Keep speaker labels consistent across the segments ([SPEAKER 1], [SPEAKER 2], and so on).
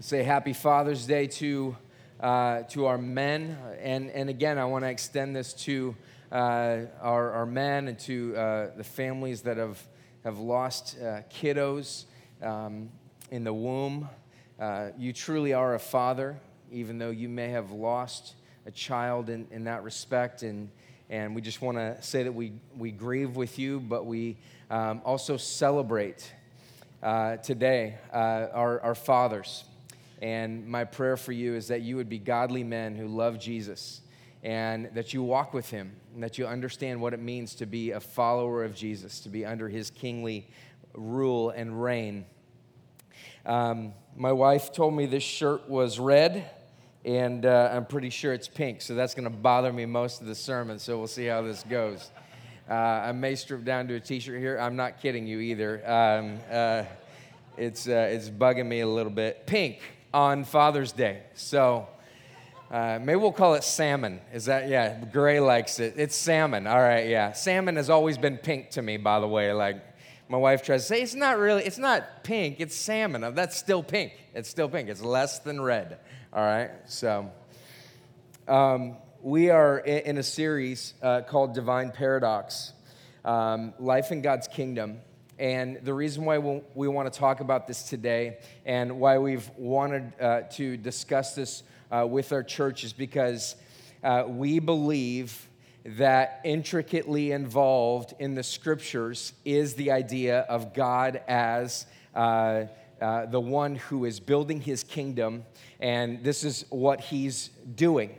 [SPEAKER 1] say happy Father's Day to, uh, to our men. And, and again, I want to extend this to uh, our, our men and to uh, the families that have, have lost uh, kiddos um, in the womb. Uh, you truly are a father, even though you may have lost a child in, in that respect. And, and we just want to say that we, we grieve with you, but we um, also celebrate uh, today our, our fathers. And my prayer for you is that you would be godly men who love Jesus and that you walk with him and that you understand what it means to be a follower of Jesus, to be under his kingly rule and reign. Um, my wife told me this shirt was red, and uh, I'm pretty sure it's pink, so that's going to bother me most of the sermon, so we'll see how this goes. Uh, I may strip down to a t shirt here. I'm not kidding you either. Um, uh, it's, uh, it's bugging me a little bit. Pink on Father's Day. So uh, maybe we'll call it salmon. Is that, yeah, Gray likes it. It's salmon. All right, yeah. Salmon has always been pink to me, by the way. Like, my wife tries to say, it's not really, it's not pink, it's salmon. That's still pink. It's still pink. It's less than red. All right, so um, we are in a series uh, called Divine Paradox um, Life in God's Kingdom. And the reason why we want to talk about this today and why we've wanted uh, to discuss this uh, with our church is because uh, we believe that intricately involved in the scriptures is the idea of God as uh, uh, the one who is building his kingdom, and this is what he's doing.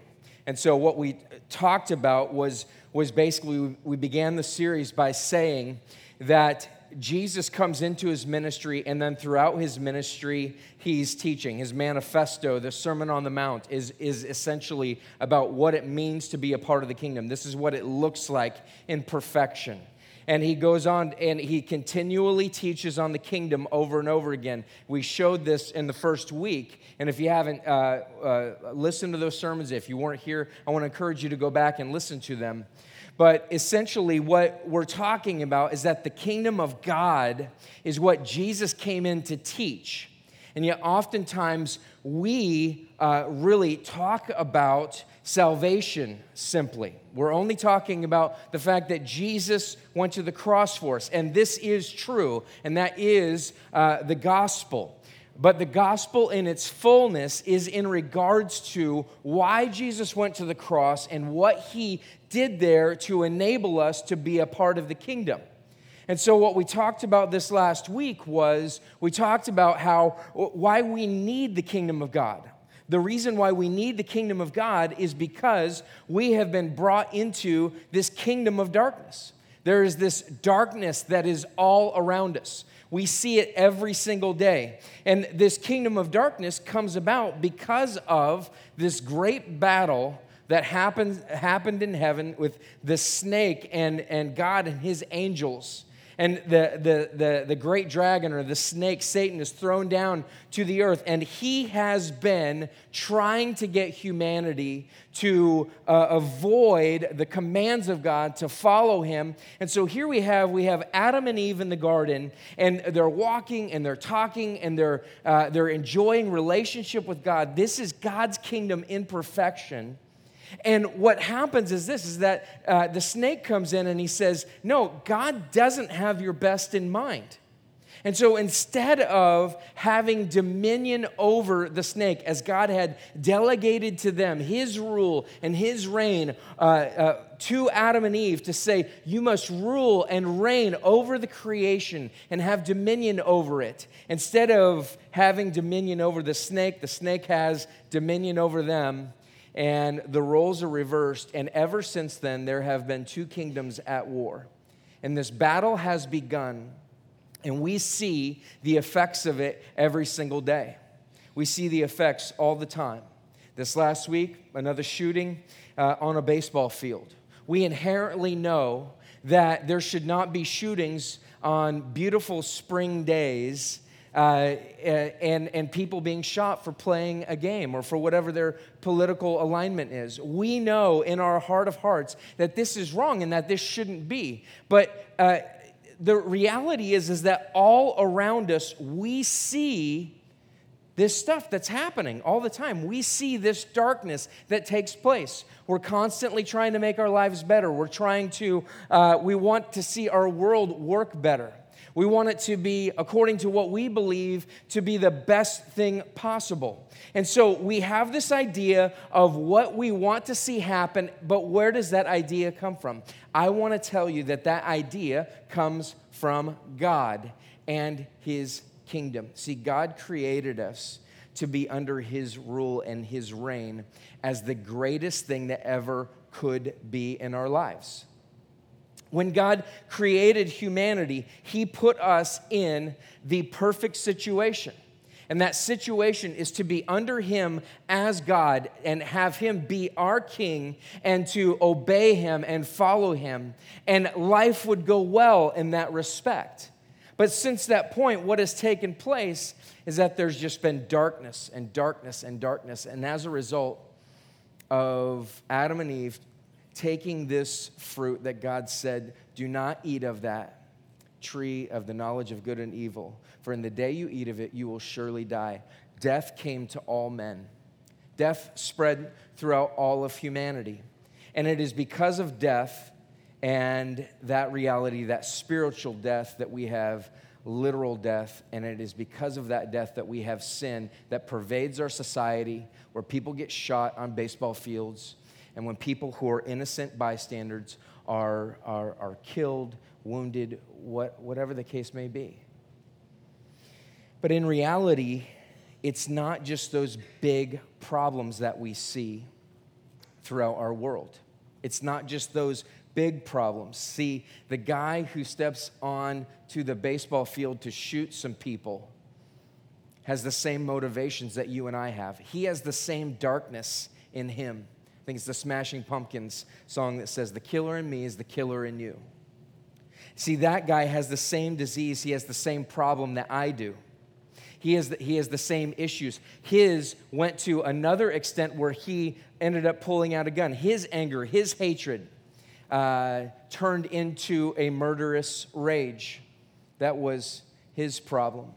[SPEAKER 1] And so, what we talked about was, was basically we began the series by saying that Jesus comes into his ministry, and then throughout his ministry, he's teaching. His manifesto, the Sermon on the Mount, is, is essentially about what it means to be a part of the kingdom. This is what it looks like in perfection. And he goes on and he continually teaches on the kingdom over and over again. We showed this in the first week. And if you haven't uh, uh, listened to those sermons, if you weren't here, I want to encourage you to go back and listen to them. But essentially, what we're talking about is that the kingdom of God is what Jesus came in to teach. And yet, oftentimes, we uh, really talk about salvation simply. We're only talking about the fact that Jesus went to the cross for us. And this is true, and that is uh, the gospel. But the gospel in its fullness is in regards to why Jesus went to the cross and what he did there to enable us to be a part of the kingdom. And so, what we talked about this last week was we talked about how why we need the kingdom of God. The reason why we need the kingdom of God is because we have been brought into this kingdom of darkness. There is this darkness that is all around us. We see it every single day. And this kingdom of darkness comes about because of this great battle that happened, happened in heaven with the snake and, and God and his angels and the, the, the, the great dragon or the snake, Satan, is thrown down to the earth. And he has been trying to get humanity to uh, avoid the commands of God, to follow him. And so here we have, we have Adam and Eve in the garden, and they're walking and they're talking and they're, uh, they're enjoying relationship with God. This is God's kingdom in perfection. And what happens is this is that uh, the snake comes in and he says, No, God doesn't have your best in mind. And so instead of having dominion over the snake, as God had delegated to them his rule and his reign uh, uh, to Adam and Eve to say, You must rule and reign over the creation and have dominion over it. Instead of having dominion over the snake, the snake has dominion over them and the roles are reversed. And ever since then, there have been two kingdoms at war. And this battle has begun, and we see the effects of it every single day. We see the effects all the time. This last week, another shooting uh, on a baseball field. We inherently know that there should not be shootings on beautiful spring days uh, and, and people being shot for playing a game or for whatever their political alignment is. We know in our heart of hearts that this is wrong and that this shouldn't be. But uh, the reality is, is that all around us we see this stuff that's happening all the time. We see this darkness that takes place. We're constantly trying to make our lives better. We're trying to, uh, we want to see our world work better. We want it to be according to what we believe to be the best thing possible. And so we have this idea of what we want to see happen, but where does that idea come from? I want to tell you that that idea comes from God and His kingdom. See, God created us to be under His rule and His reign as the greatest thing that ever could be in our lives. When God created humanity, He put us in the perfect situation. And that situation is to be under Him as God and have Him be our King and to obey Him and follow Him. And life would go well in that respect. But since that point, what has taken place is that there's just been darkness and darkness and darkness. And as a result of Adam and Eve taking this fruit that God said, Do not eat of that tree of the knowledge of good and evil, for in the day you eat of it, you will surely die. Death came to all men, death spread throughout all of humanity. And it is because of death and that reality, that spiritual death, that we have literal death. And it is because of that death that we have sin that pervades our society, where people get shot on baseball fields, and when people who are innocent bystanders are, are, are killed, wounded, what, whatever the case may be. But in reality, it's not just those big problems that we see throughout our world. It's not just those big problems. See, the guy who steps on to the baseball field to shoot some people has the same motivations that you and I have. He has the same darkness in him. I think it's the Smashing Pumpkins song that says, The killer in me is the killer in you. See, that guy has the same disease, he has the same problem that I do. He has, the, he has the same issues. His went to another extent where he ended up pulling out a gun. His anger, his hatred uh, turned into a murderous rage. That was his problem.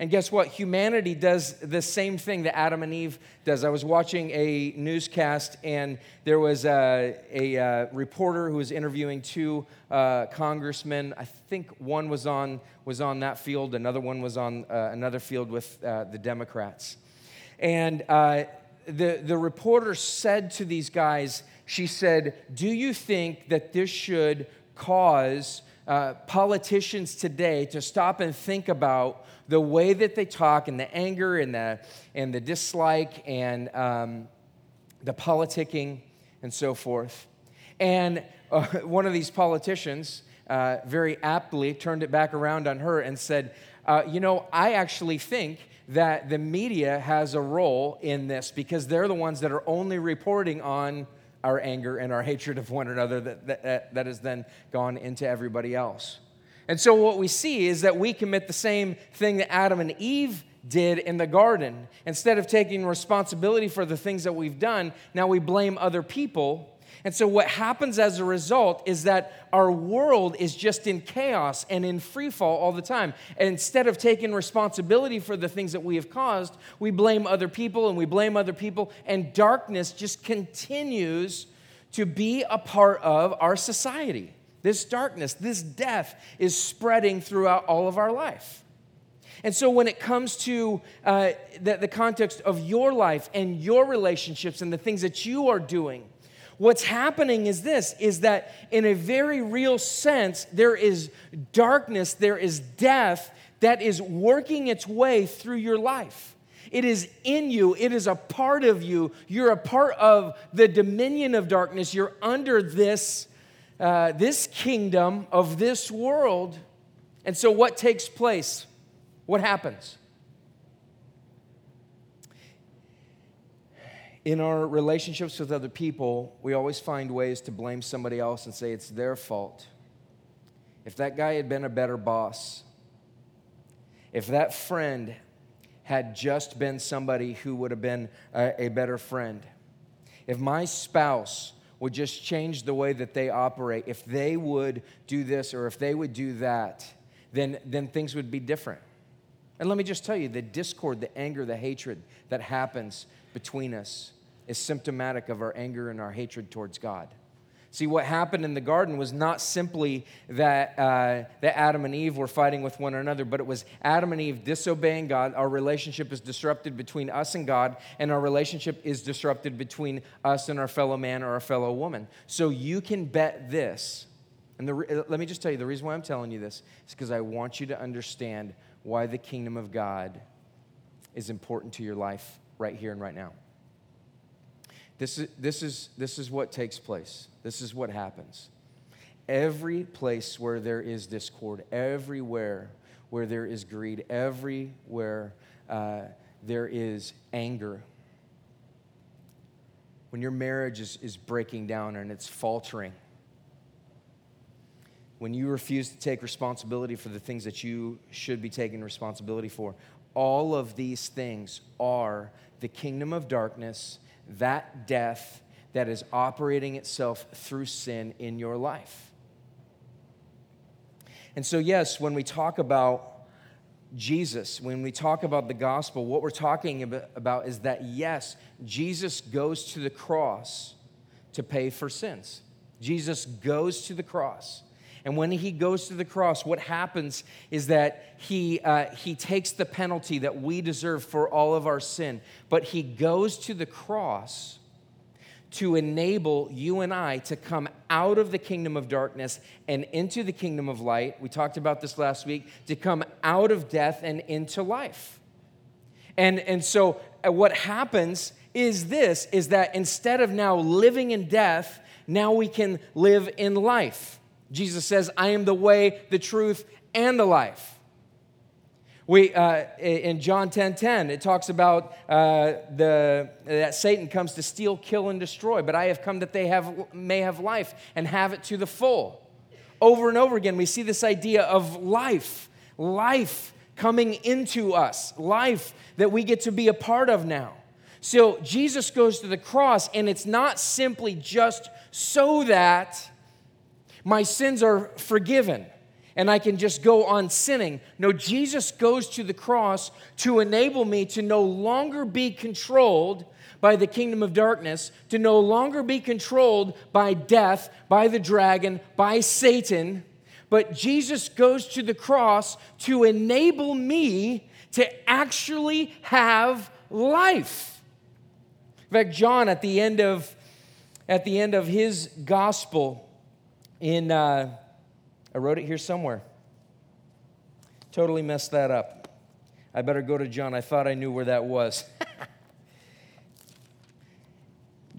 [SPEAKER 1] And guess what? Humanity does the same thing that Adam and Eve does. I was watching a newscast, and there was a, a, a uh, reporter who was interviewing two uh, congressmen. I think one was on was on that field, another one was on uh, another field with uh, the Democrats. And uh, the the reporter said to these guys, she said, "Do you think that this should cause?" Uh, politicians today to stop and think about the way that they talk and the anger and the, and the dislike and um, the politicking and so forth. And uh, one of these politicians uh, very aptly turned it back around on her and said, uh, You know, I actually think that the media has a role in this because they're the ones that are only reporting on our anger and our hatred of one another that, that, that has then gone into everybody else. And so, what we see is that we commit the same thing that Adam and Eve did in the garden. Instead of taking responsibility for the things that we've done, now we blame other people. And so, what happens as a result is that our world is just in chaos and in free fall all the time. And instead of taking responsibility for the things that we have caused, we blame other people and we blame other people, and darkness just continues to be a part of our society. This darkness, this death is spreading throughout all of our life. And so, when it comes to uh, the, the context of your life and your relationships and the things that you are doing, what's happening is this is that in a very real sense, there is darkness, there is death that is working its way through your life. It is in you, it is a part of you. You're a part of the dominion of darkness, you're under this uh, this kingdom of this world. And so, what takes place? What happens? In our relationships with other people, we always find ways to blame somebody else and say it's their fault. If that guy had been a better boss, if that friend had just been somebody who would have been a, a better friend, if my spouse would just change the way that they operate, if they would do this or if they would do that, then, then things would be different. And let me just tell you the discord, the anger, the hatred that happens between us is symptomatic of our anger and our hatred towards God. See, what happened in the garden was not simply that, uh, that Adam and Eve were fighting with one another, but it was Adam and Eve disobeying God. Our relationship is disrupted between us and God, and our relationship is disrupted between us and our fellow man or our fellow woman. So you can bet this. And the, let me just tell you the reason why I'm telling you this is because I want you to understand why the kingdom of God is important to your life right here and right now. This is, this, is, this is what takes place. This is what happens. Every place where there is discord, everywhere where there is greed, everywhere uh, there is anger, when your marriage is, is breaking down and it's faltering, when you refuse to take responsibility for the things that you should be taking responsibility for, all of these things are the kingdom of darkness that death that is operating itself through sin in your life. And so, yes, when we talk about Jesus, when we talk about the gospel, what we're talking about is that, yes, Jesus goes to the cross to pay for sins. Jesus goes to the cross. And when he goes to the cross, what happens is that he, uh, he takes the penalty that we deserve for all of our sin, but he goes to the cross to enable you and I to come out of the kingdom of darkness and into the kingdom of light. We talked about this last week to come out of death and into life. And, and so, uh, what happens is this is that instead of now living in death, now we can live in life. Jesus says, I am the way, the truth, and the life. We, uh, in John 10 10, it talks about uh, the, that Satan comes to steal, kill, and destroy, but I have come that they have, may have life and have it to the full. Over and over again, we see this idea of life, life coming into us, life that we get to be a part of now. So Jesus goes to the cross, and it's not simply just so that my sins are forgiven and I can just go on sinning. No, Jesus goes to the cross to enable me to no longer be controlled by the kingdom of darkness, to no longer be controlled by death, by the dragon, by Satan. But Jesus goes to the cross to enable me to actually have life. In fact, John at the end of at the end of his gospel in, uh, I wrote it here somewhere. Totally messed that up. I better go to John. I thought I knew where that was.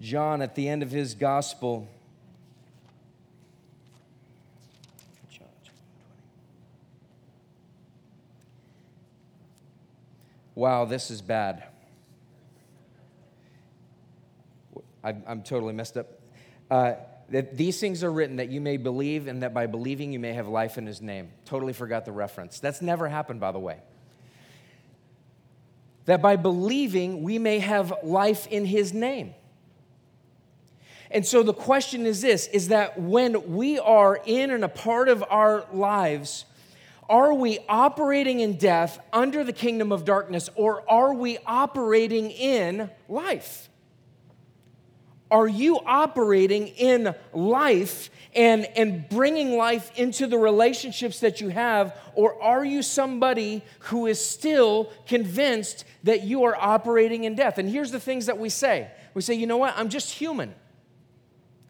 [SPEAKER 1] John, at the end of his gospel, wow, this is bad. I, am totally messed up. Uh, that these things are written that you may believe and that by believing you may have life in his name. Totally forgot the reference. That's never happened, by the way. That by believing we may have life in his name. And so the question is this is that when we are in and a part of our lives, are we operating in death under the kingdom of darkness or are we operating in life? Are you operating in life and, and bringing life into the relationships that you have? Or are you somebody who is still convinced that you are operating in death? And here's the things that we say we say, you know what? I'm just human.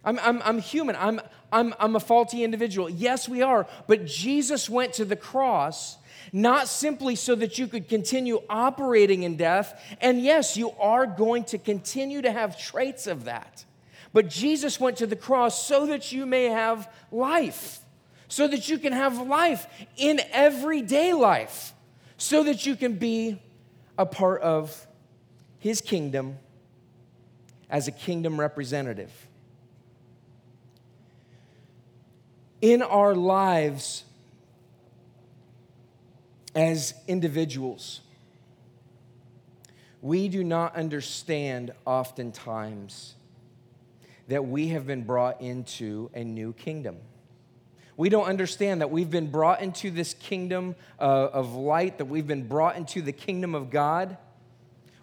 [SPEAKER 1] I'm, I'm, I'm human. I'm, I'm, I'm a faulty individual. Yes, we are. But Jesus went to the cross not simply so that you could continue operating in death. And yes, you are going to continue to have traits of that. But Jesus went to the cross so that you may have life, so that you can have life in everyday life, so that you can be a part of his kingdom as a kingdom representative. In our lives, as individuals, we do not understand oftentimes that we have been brought into a new kingdom. We don't understand that we've been brought into this kingdom uh, of light, that we've been brought into the kingdom of God.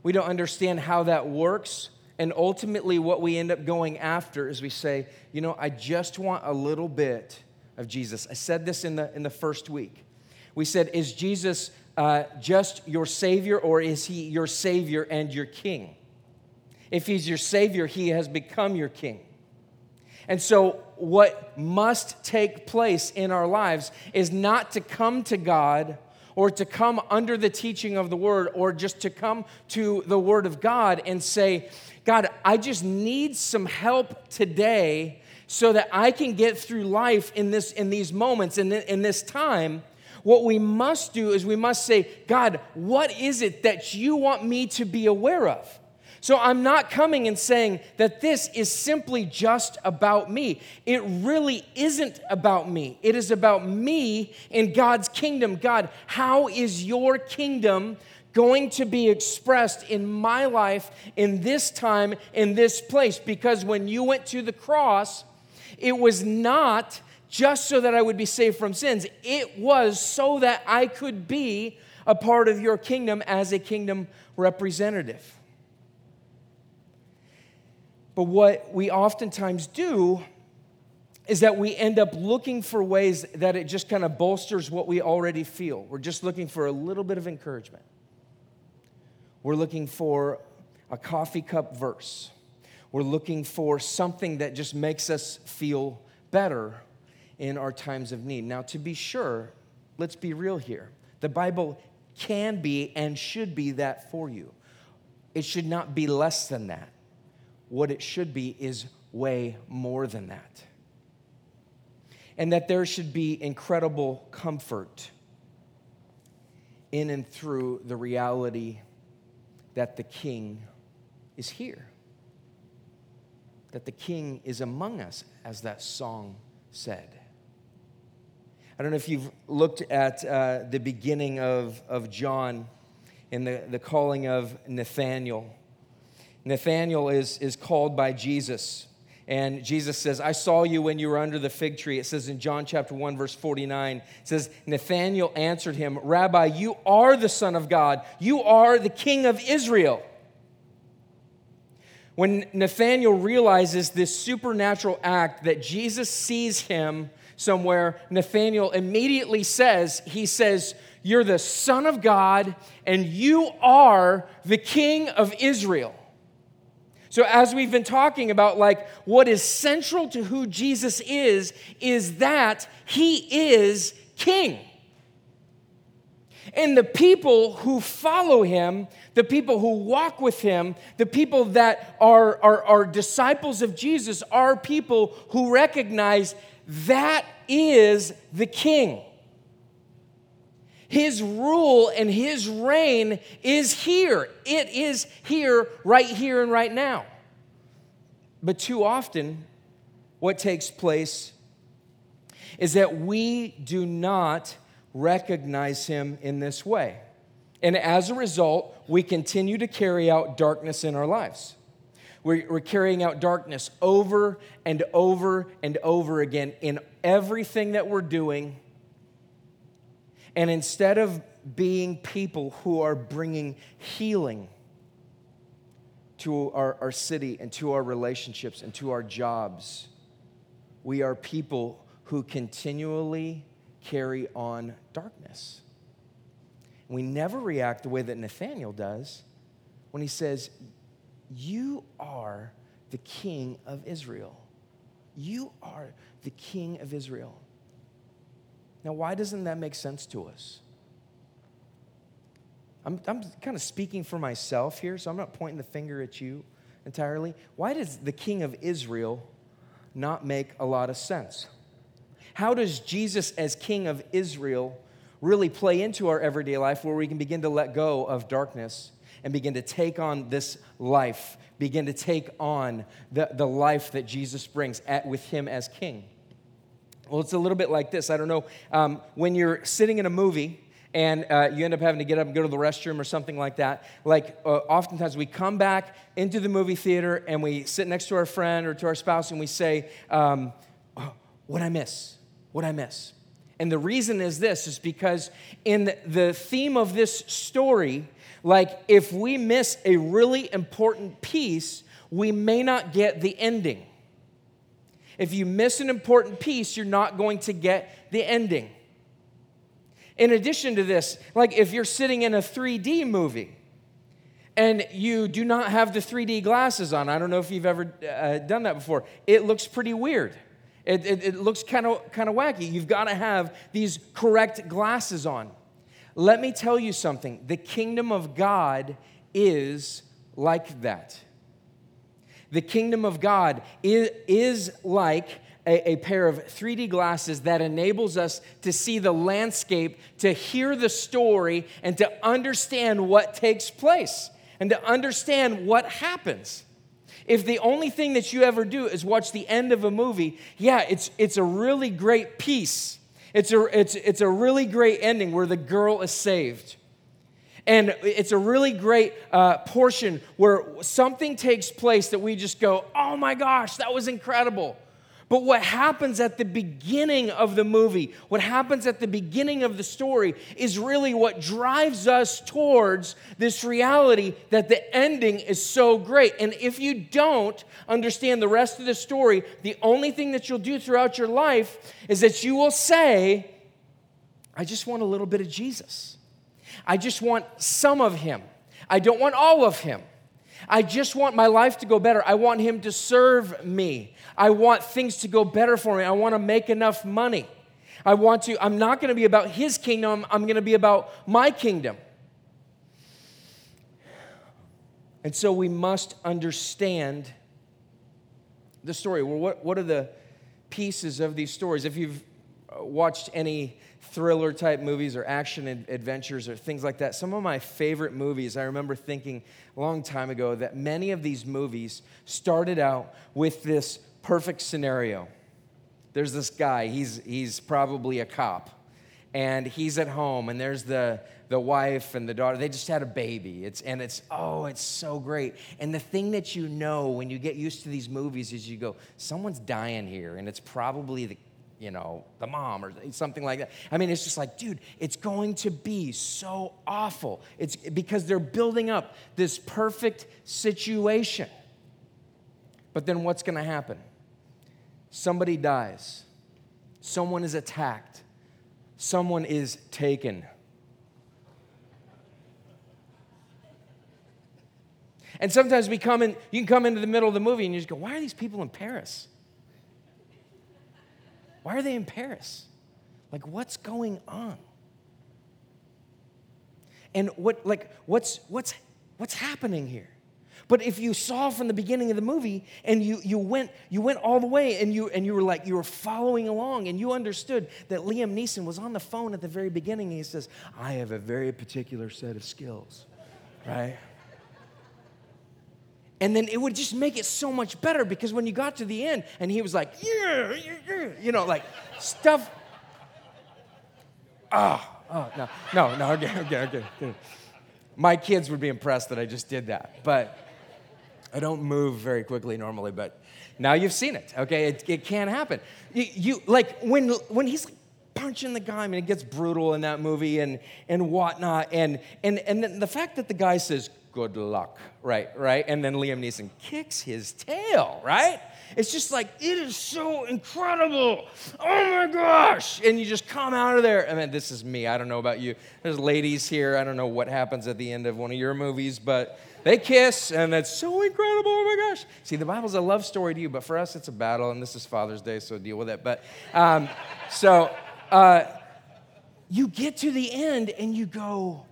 [SPEAKER 1] We don't understand how that works. And ultimately, what we end up going after is we say, you know, I just want a little bit of Jesus. I said this in the, in the first week. We said, is Jesus uh, just your Savior or is he your Savior and your King? If he's your Savior, he has become your King. And so, what must take place in our lives is not to come to God or to come under the teaching of the Word or just to come to the Word of God and say, God, I just need some help today so that I can get through life in, this, in these moments in, in this time. What we must do is we must say, God, what is it that you want me to be aware of? So I'm not coming and saying that this is simply just about me. It really isn't about me. It is about me in God's kingdom. God, how is your kingdom going to be expressed in my life in this time, in this place? Because when you went to the cross, it was not just so that I would be saved from sins, it was so that I could be a part of your kingdom as a kingdom representative. But what we oftentimes do is that we end up looking for ways that it just kind of bolsters what we already feel. We're just looking for a little bit of encouragement. We're looking for a coffee cup verse. We're looking for something that just makes us feel better in our times of need. Now, to be sure, let's be real here. The Bible can be and should be that for you. It should not be less than that what it should be is way more than that. And that there should be incredible comfort in and through the reality that the King is here, that the King is among us, as that song said. I don't know if you've looked at uh, the beginning of, of John in the, the calling of Nathaniel. Nathanael is, is called by Jesus. And Jesus says, I saw you when you were under the fig tree. It says in John chapter 1, verse 49, it says, Nathanael answered him, Rabbi, you are the Son of God. You are the King of Israel. When Nathanael realizes this supernatural act that Jesus sees him somewhere, Nathanael immediately says, He says, You're the Son of God, and you are the King of Israel. So, as we've been talking about, like what is central to who Jesus is, is that he is king. And the people who follow him, the people who walk with him, the people that are, are, are disciples of Jesus, are people who recognize that is the king. His rule and his reign is here. It is here, right here, and right now. But too often, what takes place is that we do not recognize him in this way. And as a result, we continue to carry out darkness in our lives. We're, we're, carrying out darkness over and over and over again in everything that we're doing and instead of being people who are bringing healing to our, our city and to our relationships and to our jobs, we are people who continually carry on darkness. We never react the way that Nathaniel does when he says, You are the king of Israel. You are the king of Israel. Now, why doesn't that make sense to us? I'm, I'm kind of speaking for myself here, so I'm not pointing the finger at you entirely. Why does the king of Israel not make a lot of sense? How does Jesus, as king of Israel, really play into our everyday life where we can begin to let go of darkness and begin to take on this life, begin to take on the, the life that Jesus brings at, with him as king? Well, it's a little bit like this. I don't know. Um, when you're sitting in a movie, and uh, you end up having to get up and go to the restroom or something like that. Like, uh, oftentimes we come back into the movie theater and we sit next to our friend or to our spouse and we say, um, oh, What I miss? what I miss? And the reason is this is because in the theme of this story, like if we miss a really important piece, we may not get the ending. If you miss an important piece, you're not going to get the ending. In addition to this, like if you're sitting in a 3D movie and you do not have the 3D glasses on, I don't know if you've ever uh, done that before, it looks pretty weird. It, it, it looks kind of kind of wacky. You've got to have these correct glasses on. Let me tell you something the kingdom of God is like that. The kingdom of God is, is like a, a, pair of 3D glasses that enables us to see the landscape, to hear the story, and to understand what takes place and to understand what happens. If the only thing that you ever do is watch the end of a movie, yeah, it's, it's a really great piece. It's a, it's, it's a really great ending where the girl is saved. And it's a really great uh, portion where something takes place that we just go, oh my gosh, that was incredible. But what happens at the beginning of the movie, what happens at the beginning of the story, is really what drives us towards this reality that the ending is so great. And if you don't understand the rest of the story, the only thing that you'll do throughout your life is that you will say, I just want a little bit of Jesus. I just want some of him. I don't want all of him. I just want my life to go better. I want Him to serve me. I want things to go better for me. I want to make enough money. I want to, I'm not going to be about His kingdom, I'm going to be about my kingdom. And so we must understand the story. Well, what, what are the pieces of these stories? If you've uh, watched any thriller type movies or action adventures or things like that. Some of my favorite movies, I remember thinking a long time ago that many of these movies started out with this perfect scenario. There's this guy, he's, he's probably a cop, and he's at home, and there's the, the wife and the daughter. They just had a baby. It's, and it's, oh, it's so great. And the thing that you know when you get used to these movies is you go, someone's dying here, and it's probably the you know, the mom or something like that. I mean, it's just like, dude, it's going to be so awful. It's because they're building up this perfect situation. But then what's going to happen? Somebody dies. Someone is attacked. Someone is taken. And sometimes we come in, you can come into the middle of the movie and you just go, why are these people in Paris? Why are they in Paris? Like, what's going on? And what, like, what's, what's, what's happening here? But if you saw from the beginning of the movie and you, you, went, you went all the way and you, and you were like, you were following along and you understood that Liam Neeson was on the phone at the very beginning and he says, I have a very particular set of skills, right? And then it would just make it so much better because when you got to the end and he was like, yeah, yeah, yeah you know, like stuff. Oh, oh, no, no, no, okay, okay, okay, okay. My kids would be impressed that I just did that, but I don't move very quickly normally, but now you've seen it, okay? It, it can happen. You, you, like, when, when he's punching the guy, I mean, it gets brutal in that movie and, and whatnot, and, and, and the fact that the guy says, good luck, right, right? And then Liam Neeson kicks his tail, right? It's just like, it is so incredible. Oh my gosh. And you just come out of there. I mean, this is me. I don't know about you. There's ladies here. I don't know what happens at the end of one of your movies, but they kiss, and it's so incredible. Oh my gosh. See, the Bible's a love story to you, but for us, it's a battle, and this is Father's Day, so deal with it. But um, so uh, you get to the end, and you go,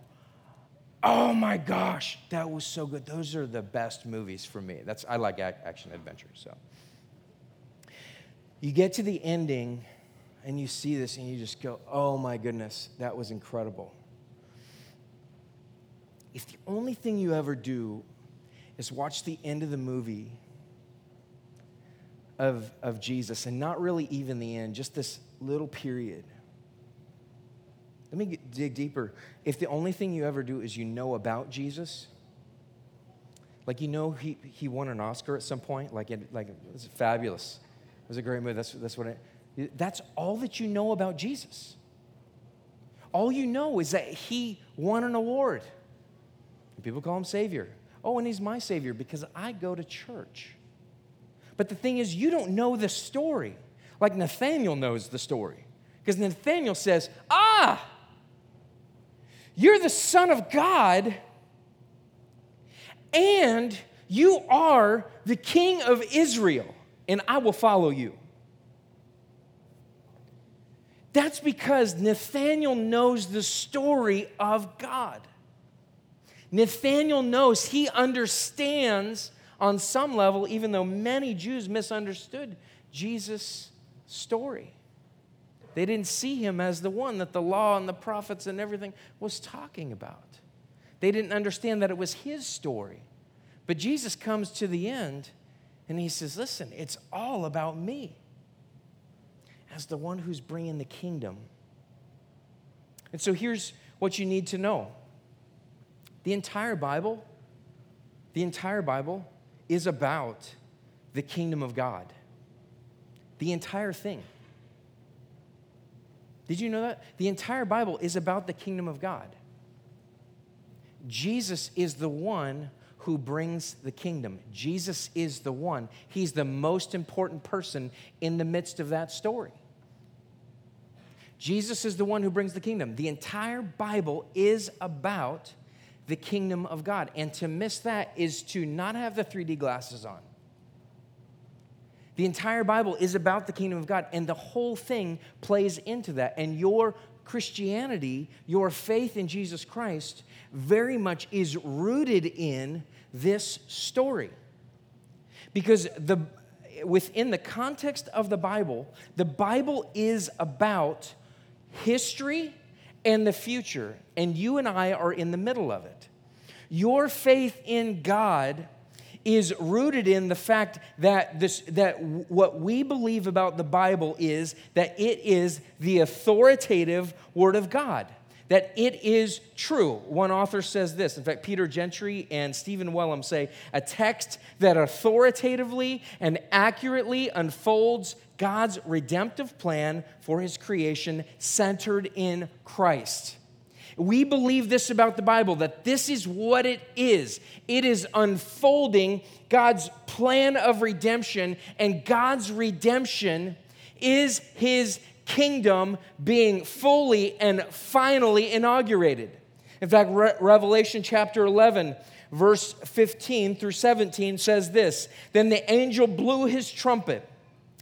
[SPEAKER 1] Oh my gosh, that was so good. Those are the best movies for me. That's I like action adventure. So you get to the ending and you see this and you just go, "Oh my goodness, that was incredible." If the only thing you ever do is watch the end of the movie of, of Jesus and not really even the end, just this little period let me get, dig deeper. If the only thing you ever do is you know about Jesus, like you know he, he won an Oscar at some point, like, it, like it was fabulous. It was a great movie. That's, that's what it, That's all that you know about Jesus. All you know is that he won an award. People call him Savior. Oh, and he's my Savior because I go to church. But the thing is, you don't know the story like Nathaniel knows the story. Because Nathaniel says, Ah, you're the Son of God, and you are the King of Israel, and I will follow you. That's because Nathaniel knows the story of God. Nathaniel knows, he understands on some level, even though many Jews misunderstood Jesus' story. They didn't see him as the one that the law and the prophets and everything was talking about. They didn't understand that it was his story. But Jesus comes to the end and he says, Listen, it's all about me as the one who's bringing the kingdom. And so here's what you need to know the entire Bible, the entire Bible is about the kingdom of God. The entire thing. Did you know that? The entire Bible is about the kingdom of God. Jesus is the one who brings the kingdom. Jesus is the one. He's the most important person in the midst of that story. Jesus is the one who brings the kingdom. The entire Bible is about the kingdom of God. And to miss that is to not have the 3D glasses on. The entire Bible is about the kingdom of God, and the whole thing plays into that. And your Christianity, your faith in Jesus Christ, very much is rooted in this story. Because the, within the context of the Bible, the Bible is about history and the future, and you and I are in the middle of it. Your faith in God is rooted in the fact that this that what we believe about the Bible is that it is the authoritative word of God that it is true. One author says this. In fact, Peter Gentry and Stephen Wellum say a text that authoritatively and accurately unfolds God's redemptive plan for his creation centered in Christ. We believe this about the Bible that this is what it is. It is unfolding God's plan of redemption, and God's redemption is his kingdom being fully and finally inaugurated. In fact, Re- Revelation chapter 11, verse 15 through 17 says this Then the angel blew his trumpet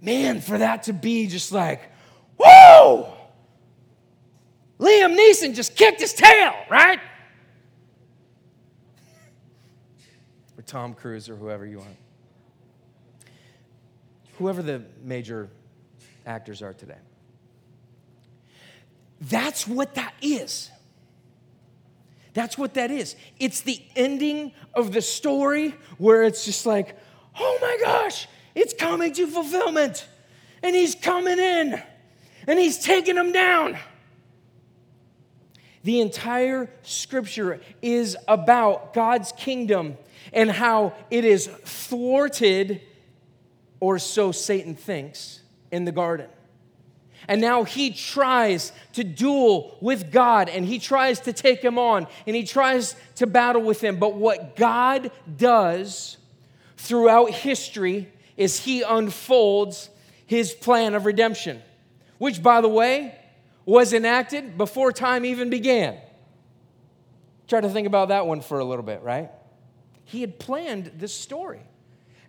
[SPEAKER 1] Man, for that to be just like, whoa! Liam Neeson just kicked his tail, right? Or Tom Cruise or whoever you want. Whoever the major actors are today. That's what that is. That's what that is. It's the ending of the story where it's just like, oh my gosh, it's coming to fulfillment. And he's coming in and he's taking them down. The entire scripture is about God's kingdom and how it is thwarted, or so Satan thinks, in the garden. And now he tries to duel with God and he tries to take him on and he tries to battle with him. But what God does throughout history is he unfolds his plan of redemption, which, by the way, was enacted before time even began. Try to think about that one for a little bit, right? He had planned this story.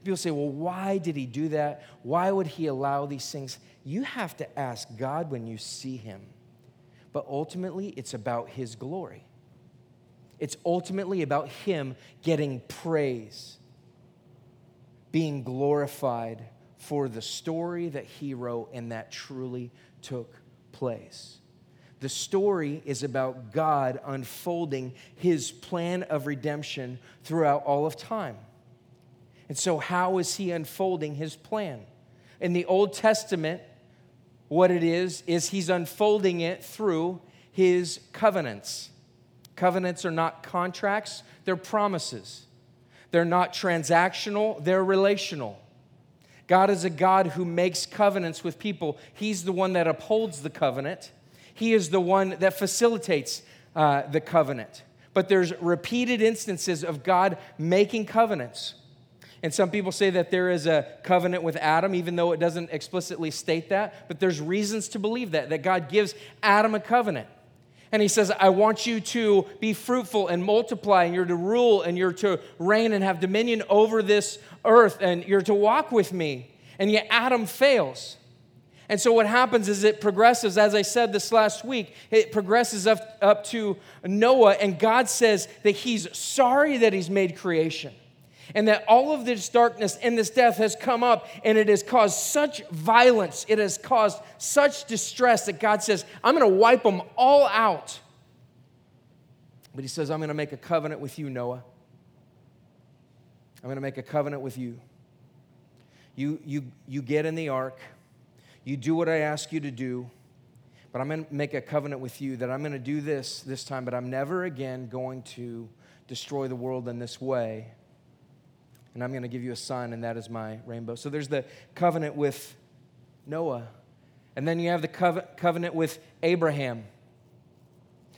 [SPEAKER 1] People say, well, why did he do that? Why would he allow these things? You have to ask God when you see him. But ultimately, it's about his glory. It's ultimately about him getting praise being glorified for the story that he wrote and that truly took place. The story is about God unfolding his plan of redemption throughout all of time. And so, how is he unfolding his plan? In the Old Testament, what it is, is he's unfolding it through his covenants. Covenants are not contracts, they're promises. They're not transactional, they're relational. God is a God who makes covenants with people. He's the one that upholds the covenant, He is the one that facilitates uh, the covenant. But there's repeated instances of God making covenants. And some people say that there is a covenant with Adam, even though it doesn't explicitly state that. But there's reasons to believe that, that God gives Adam a covenant. And he says, I want you to be fruitful and multiply, and you're to rule, and you're to reign and have dominion over this earth, and you're to walk with me. And yet Adam fails. And so what happens is it progresses, as I said this last week, it progresses up, up to Noah, and God says that he's sorry that he's made creation and that all of this darkness and this death has come up and it has caused such violence, it has caused such distress that God says, I'm going to wipe them all out. But He says, I'm going to make a covenant with you, Noah. I'm going to make a covenant with you. You, you, you get in the ark, you do what I ask you to do, but I'm going to make a covenant with you that I'm going to do this this time, but I'm never again going to destroy the world in this way and I'm going to give you a son, and that is my rainbow. So there's the covenant with Noah. And then you have the covenant with Abraham.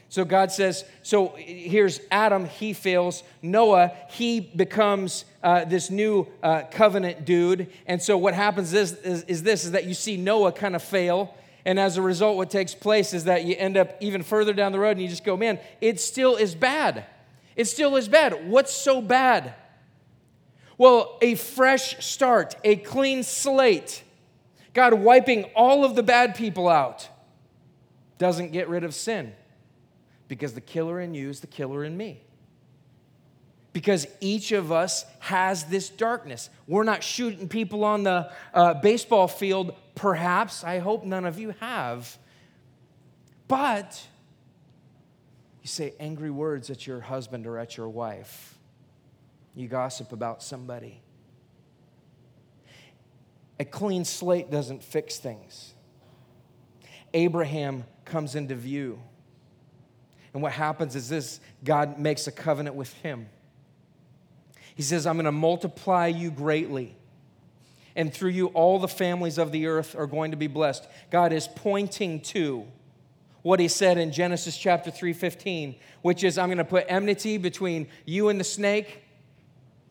[SPEAKER 1] So God says, so here's Adam, he fails. Noah, he becomes uh, this new uh, covenant dude. And so what happens is, is, is this, is that you see Noah kind of fail. And as a result, what takes place is that you end up even further down the road and you just go, man, it still is bad. It still is bad. What's so bad? Well, a fresh start, a clean slate. God wiping all of the bad people out doesn't get rid of sin because the killer in you is the killer in me. Because each of us has this darkness. We're not shooting people on the uh, baseball field, perhaps. I hope none of you have. But you say angry words at your husband or at your wife you gossip about somebody. A clean slate doesn't fix things. Abraham comes into view. And what happens is this God makes a covenant with him. He says, I'm going to multiply you greatly. And through you, all the families of the earth are going to be blessed. God is pointing to what he said in Genesis chapter 3:15, which is I'm going to put enmity between you and the snake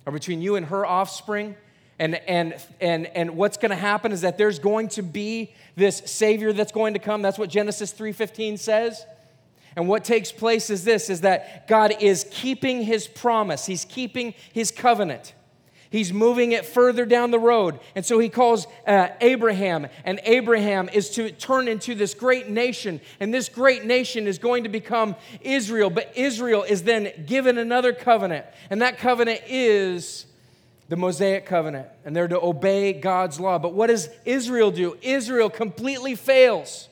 [SPEAKER 1] or between you and her offspring. And, and, and, and what's going to happen is that there's going to be this Savior that's going to come. That's what Genesis 3.15 says. And what takes place is this, is that God is keeping his promise. He's keeping his covenant. He's moving it further down the road. And so he calls uh, Abraham, and Abraham is to turn into this great nation. And this great nation is going to become Israel. But Israel is then given another covenant. And that covenant is the Mosaic covenant. And they're to obey God's law. But what does Israel do? Israel completely fails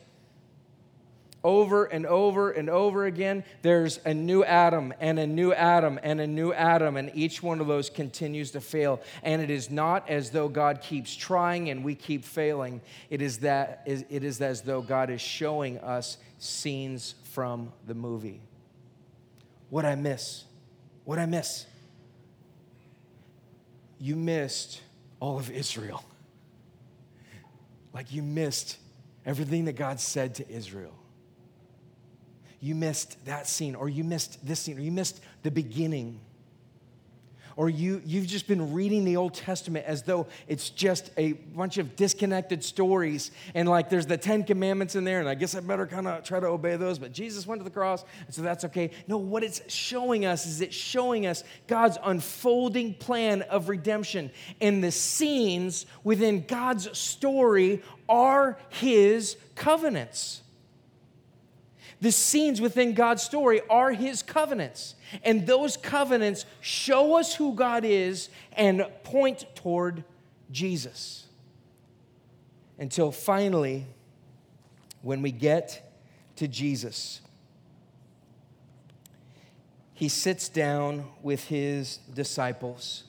[SPEAKER 1] over and over and over again, there's a new Adam and a new Adam and a new Adam, and each one of those continues to fail. And it is not as though God keeps trying and we keep failing. It is that it is as though God is showing us scenes from the movie. What I miss? What I miss? You missed all of Israel. Like you missed everything that God said to Israel you missed that scene, or you missed this scene, or you missed the beginning. Or you, you've just been reading the Old Testament as though it's just a bunch of disconnected stories. And like there's the Ten Commandments in there, and I guess I better kind of try to obey those. But Jesus went to the cross, and so that's okay. No, what it's showing us is it's showing us God's unfolding plan of redemption. And the scenes within God's story are his covenants. The scenes within God's story are his covenants. And those covenants show us who God is and point toward Jesus. Until finally, when we get to Jesus, he sits down with his disciples.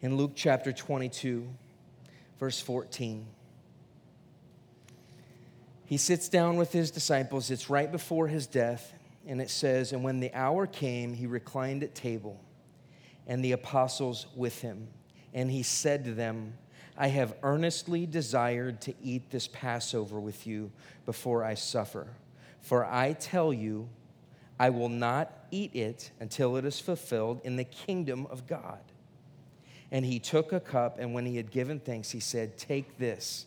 [SPEAKER 1] In Luke chapter 22, verse 14. He sits down with his disciples. It's right before his death. And it says, And when the hour came, he reclined at table, and the apostles with him. And he said to them, I have earnestly desired to eat this Passover with you before I suffer. For I tell you, I will not eat it until it is fulfilled in the kingdom of God. And he took a cup, and when he had given thanks, he said, Take this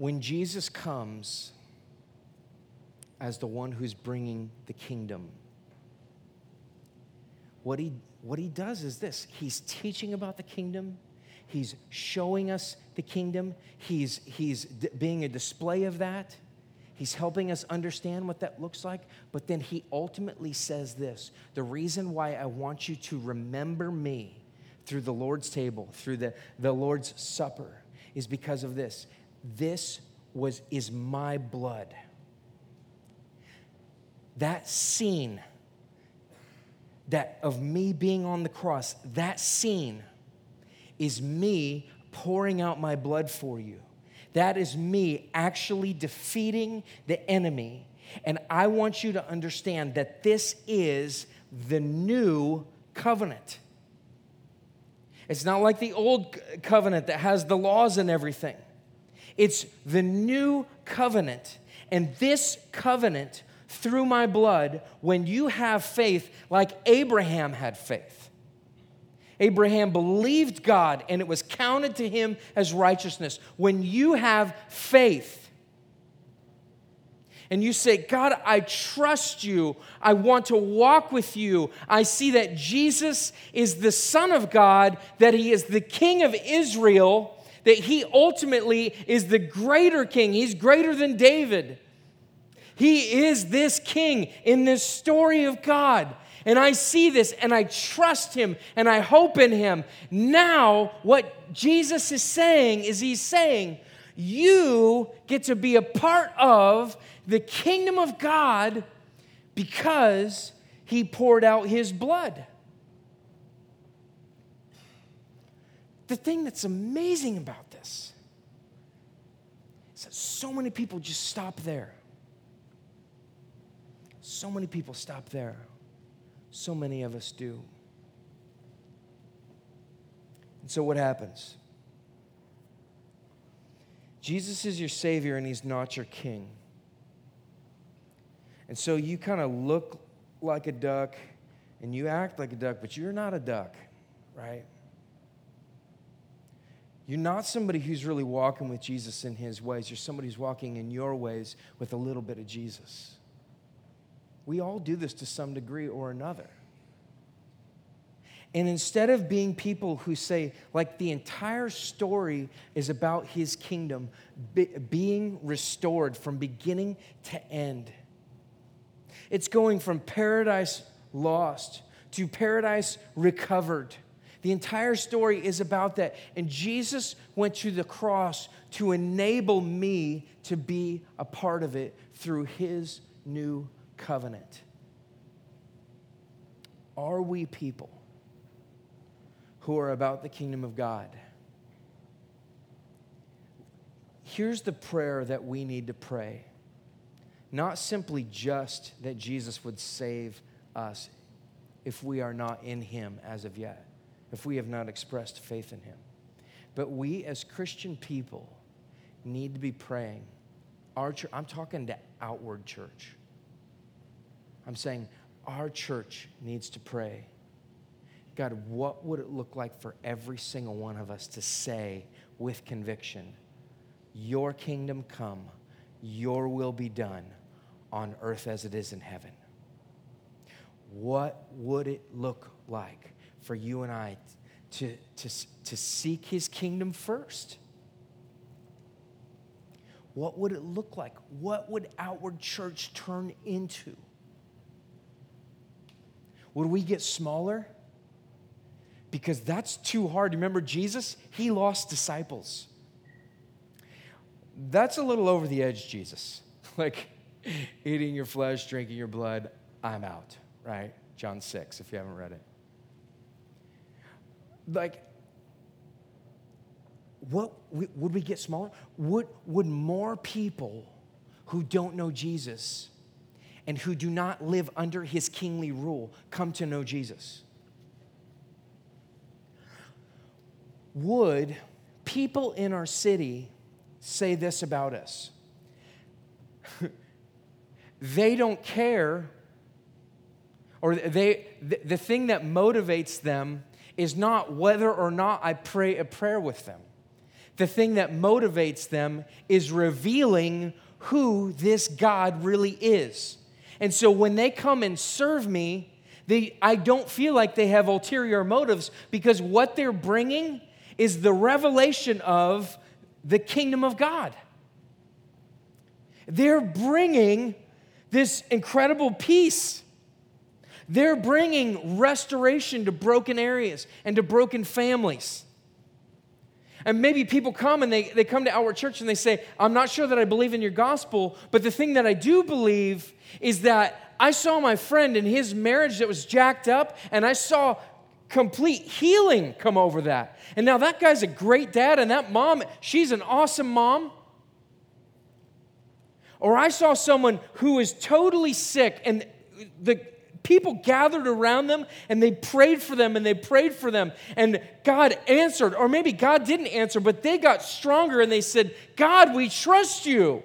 [SPEAKER 1] When Jesus comes as the one who's bringing the kingdom, what he, what he does is this He's teaching about the kingdom, He's showing us the kingdom, He's, he's d- being a display of that. He's helping us understand what that looks like, but then he ultimately says this the reason why I want you to remember me through the Lord's table, through the, the Lord's supper, is because of this. This was, is my blood. That scene that of me being on the cross, that scene is me pouring out my blood for you. That is me actually defeating the enemy. And I want you to understand that this is the new covenant. It's not like the old covenant that has the laws and everything. It's the new covenant. And this covenant, through my blood, when you have faith like Abraham had faith, Abraham believed God and it was counted to him as righteousness. When you have faith and you say, God, I trust you, I want to walk with you, I see that Jesus is the Son of God, that he is the King of Israel, that he ultimately is the greater King, he's greater than David. He is this king in this story of God. And I see this and I trust him and I hope in him. Now, what Jesus is saying is he's saying, you get to be a part of the kingdom of God because he poured out his blood. The thing that's amazing about this is that so many people just stop there. So many people stop there. So many of us do. And so, what happens? Jesus is your Savior and He's not your King. And so you kind of look like a duck and you act like a duck, but you're not a duck, right? You're not somebody who's really walking with Jesus in his ways. You're somebody who's walking in your ways with a little bit of Jesus. We all do this to some degree or another. And instead of being people who say, like, the entire story is about his kingdom be, being restored from beginning to end, it's going from paradise lost to paradise recovered. The entire story is about that. And Jesus went to the cross to enable me to be a part of it through his new covenant. Are we people who are about the kingdom of God? Here's the prayer that we need to pray. Not simply just that Jesus would save us if we are not in him as of yet, if we have not expressed faith in him. But we as Christian people need to be praying. Our church, I'm talking to outward church. I'm saying our church needs to pray. God, what would it look like for every single one of us to say with conviction, Your kingdom come, Your will be done on earth as it is in heaven? What would it look like for you and I to, to, to seek His kingdom first? What would it look like? What would outward church turn into? Would we get smaller? Because that's too hard. Remember Jesus? He lost disciples. That's a little over the edge, Jesus. Like eating your flesh, drinking your blood, I'm out, right? John 6, if you haven't read it. Like, what would we get smaller? Would, would more people who don't know Jesus and who do not live under his kingly rule come to know Jesus? Would people in our city say this about us? they don't care, or they, the, the thing that motivates them is not whether or not I pray a prayer with them. The thing that motivates them is revealing who this God really is. And so when they come and serve me, they, I don't feel like they have ulterior motives because what they're bringing is the revelation of the kingdom of God. They're bringing this incredible peace. They're bringing restoration to broken areas and to broken families. And maybe people come and they, they come to our church and they say, I'm not sure that I believe in your gospel, but the thing that I do believe is that I saw my friend in his marriage that was jacked up, and I saw complete healing come over that. And now that guy's a great dad, and that mom, she's an awesome mom. Or I saw someone who was totally sick, and the people gathered around them and they prayed for them and they prayed for them, and God answered. Or maybe God didn't answer, but they got stronger and they said, God, we trust you.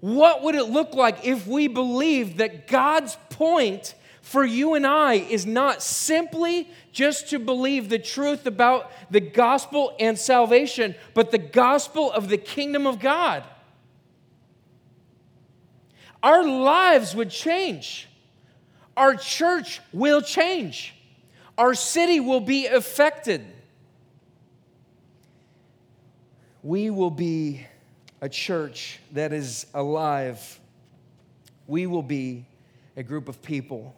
[SPEAKER 1] What would it look like if we believed that God's point for you and I is not simply just to believe the truth about the gospel and salvation, but the gospel of the kingdom of God. Our lives would change. Our church will change. Our city will be affected. We will be a church that is alive. We will be a group of people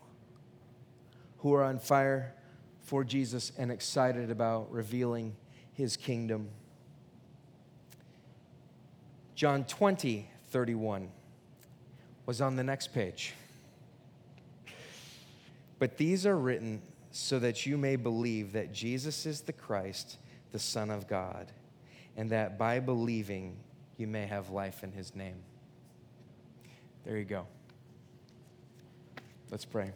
[SPEAKER 1] who are on fire for Jesus and excited about revealing his kingdom. John 20, 31 was on the next page. But these are written so that you may believe that Jesus is the Christ, the Son of God, and that by believing you may have life in his name. There you go. Let's pray.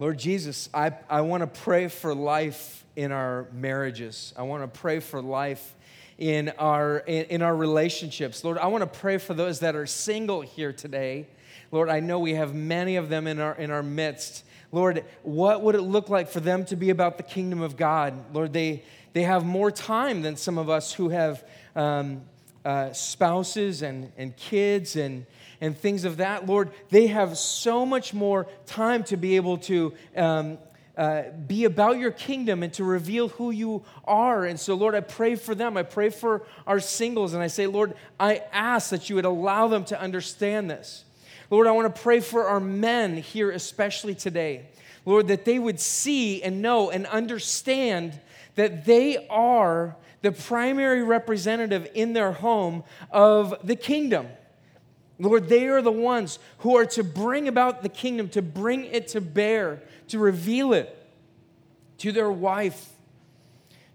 [SPEAKER 1] Lord Jesus, I, I want to pray for life in our marriages. I want to pray for life in our, in, in our relationships. Lord, I want to pray for those that are single here today. Lord, I know we have many of them in our, in our midst. Lord, what would it look like for them to be about the kingdom of God? Lord, they, they have more time than some of us who have um, uh, spouses and, and kids and, and things of that, Lord, they have so much more time to be able to um, uh, be about your kingdom and to reveal who you are. And so, Lord, I pray for them. I pray for our singles. And I say, Lord, I ask that you would allow them to understand this. Lord, I want to pray for our men here, especially today. Lord, that they would see and know and understand that they are the primary representative in their home of the kingdom. Lord, they are the ones who are to bring about the kingdom, to bring it to bear, to reveal it to their wife,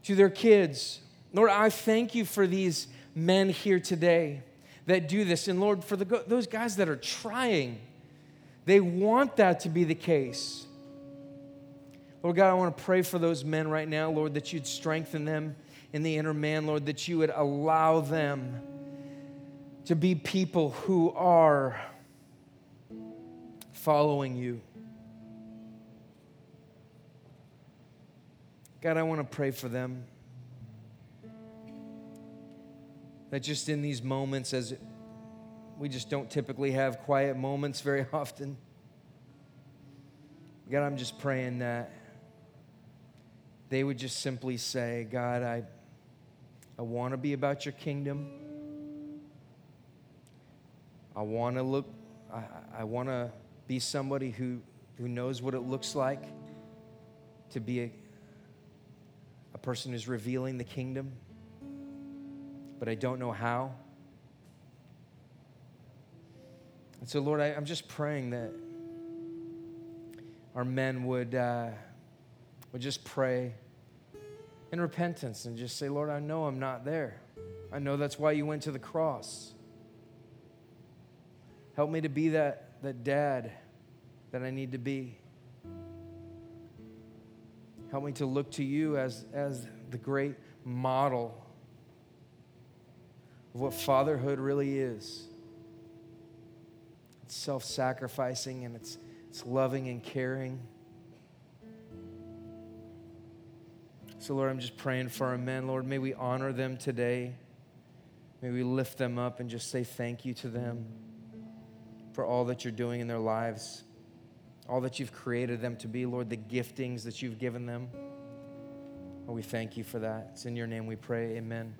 [SPEAKER 1] to their kids. Lord, I thank you for these men here today that do this. And Lord, for the, those guys that are trying, they want that to be the case. Lord God, I want to pray for those men right now, Lord, that you'd strengthen them in the inner man, Lord, that you would allow them to be people who are following you. God, I want to pray for them. That just in these moments, as we just don't typically have quiet moments very often, God, I'm just praying that they would just simply say, God, I, I want to be about your kingdom. I want to look, I, I want to be somebody who, who knows what it looks like to be a, a person who's revealing the kingdom, but I don't know how. And so, Lord, I, am just praying that our men would, uh, would just pray in repentance and just say, Lord, I know I'm not there. I know that's why you went to the cross. Help me to be that, that dad that I need to be. Help me to look to you as, as the great model of what fatherhood really is. It's self sacrificing and it's, it's loving and caring. So, Lord, I'm just praying for our men. Lord, may we honor them today. May we lift them up and just say thank you to them for all that you're doing in their lives, all that you've created them to be, Lord, the giftings that you've given them. Lord, we thank you for that. It's in your name we pray. Amen.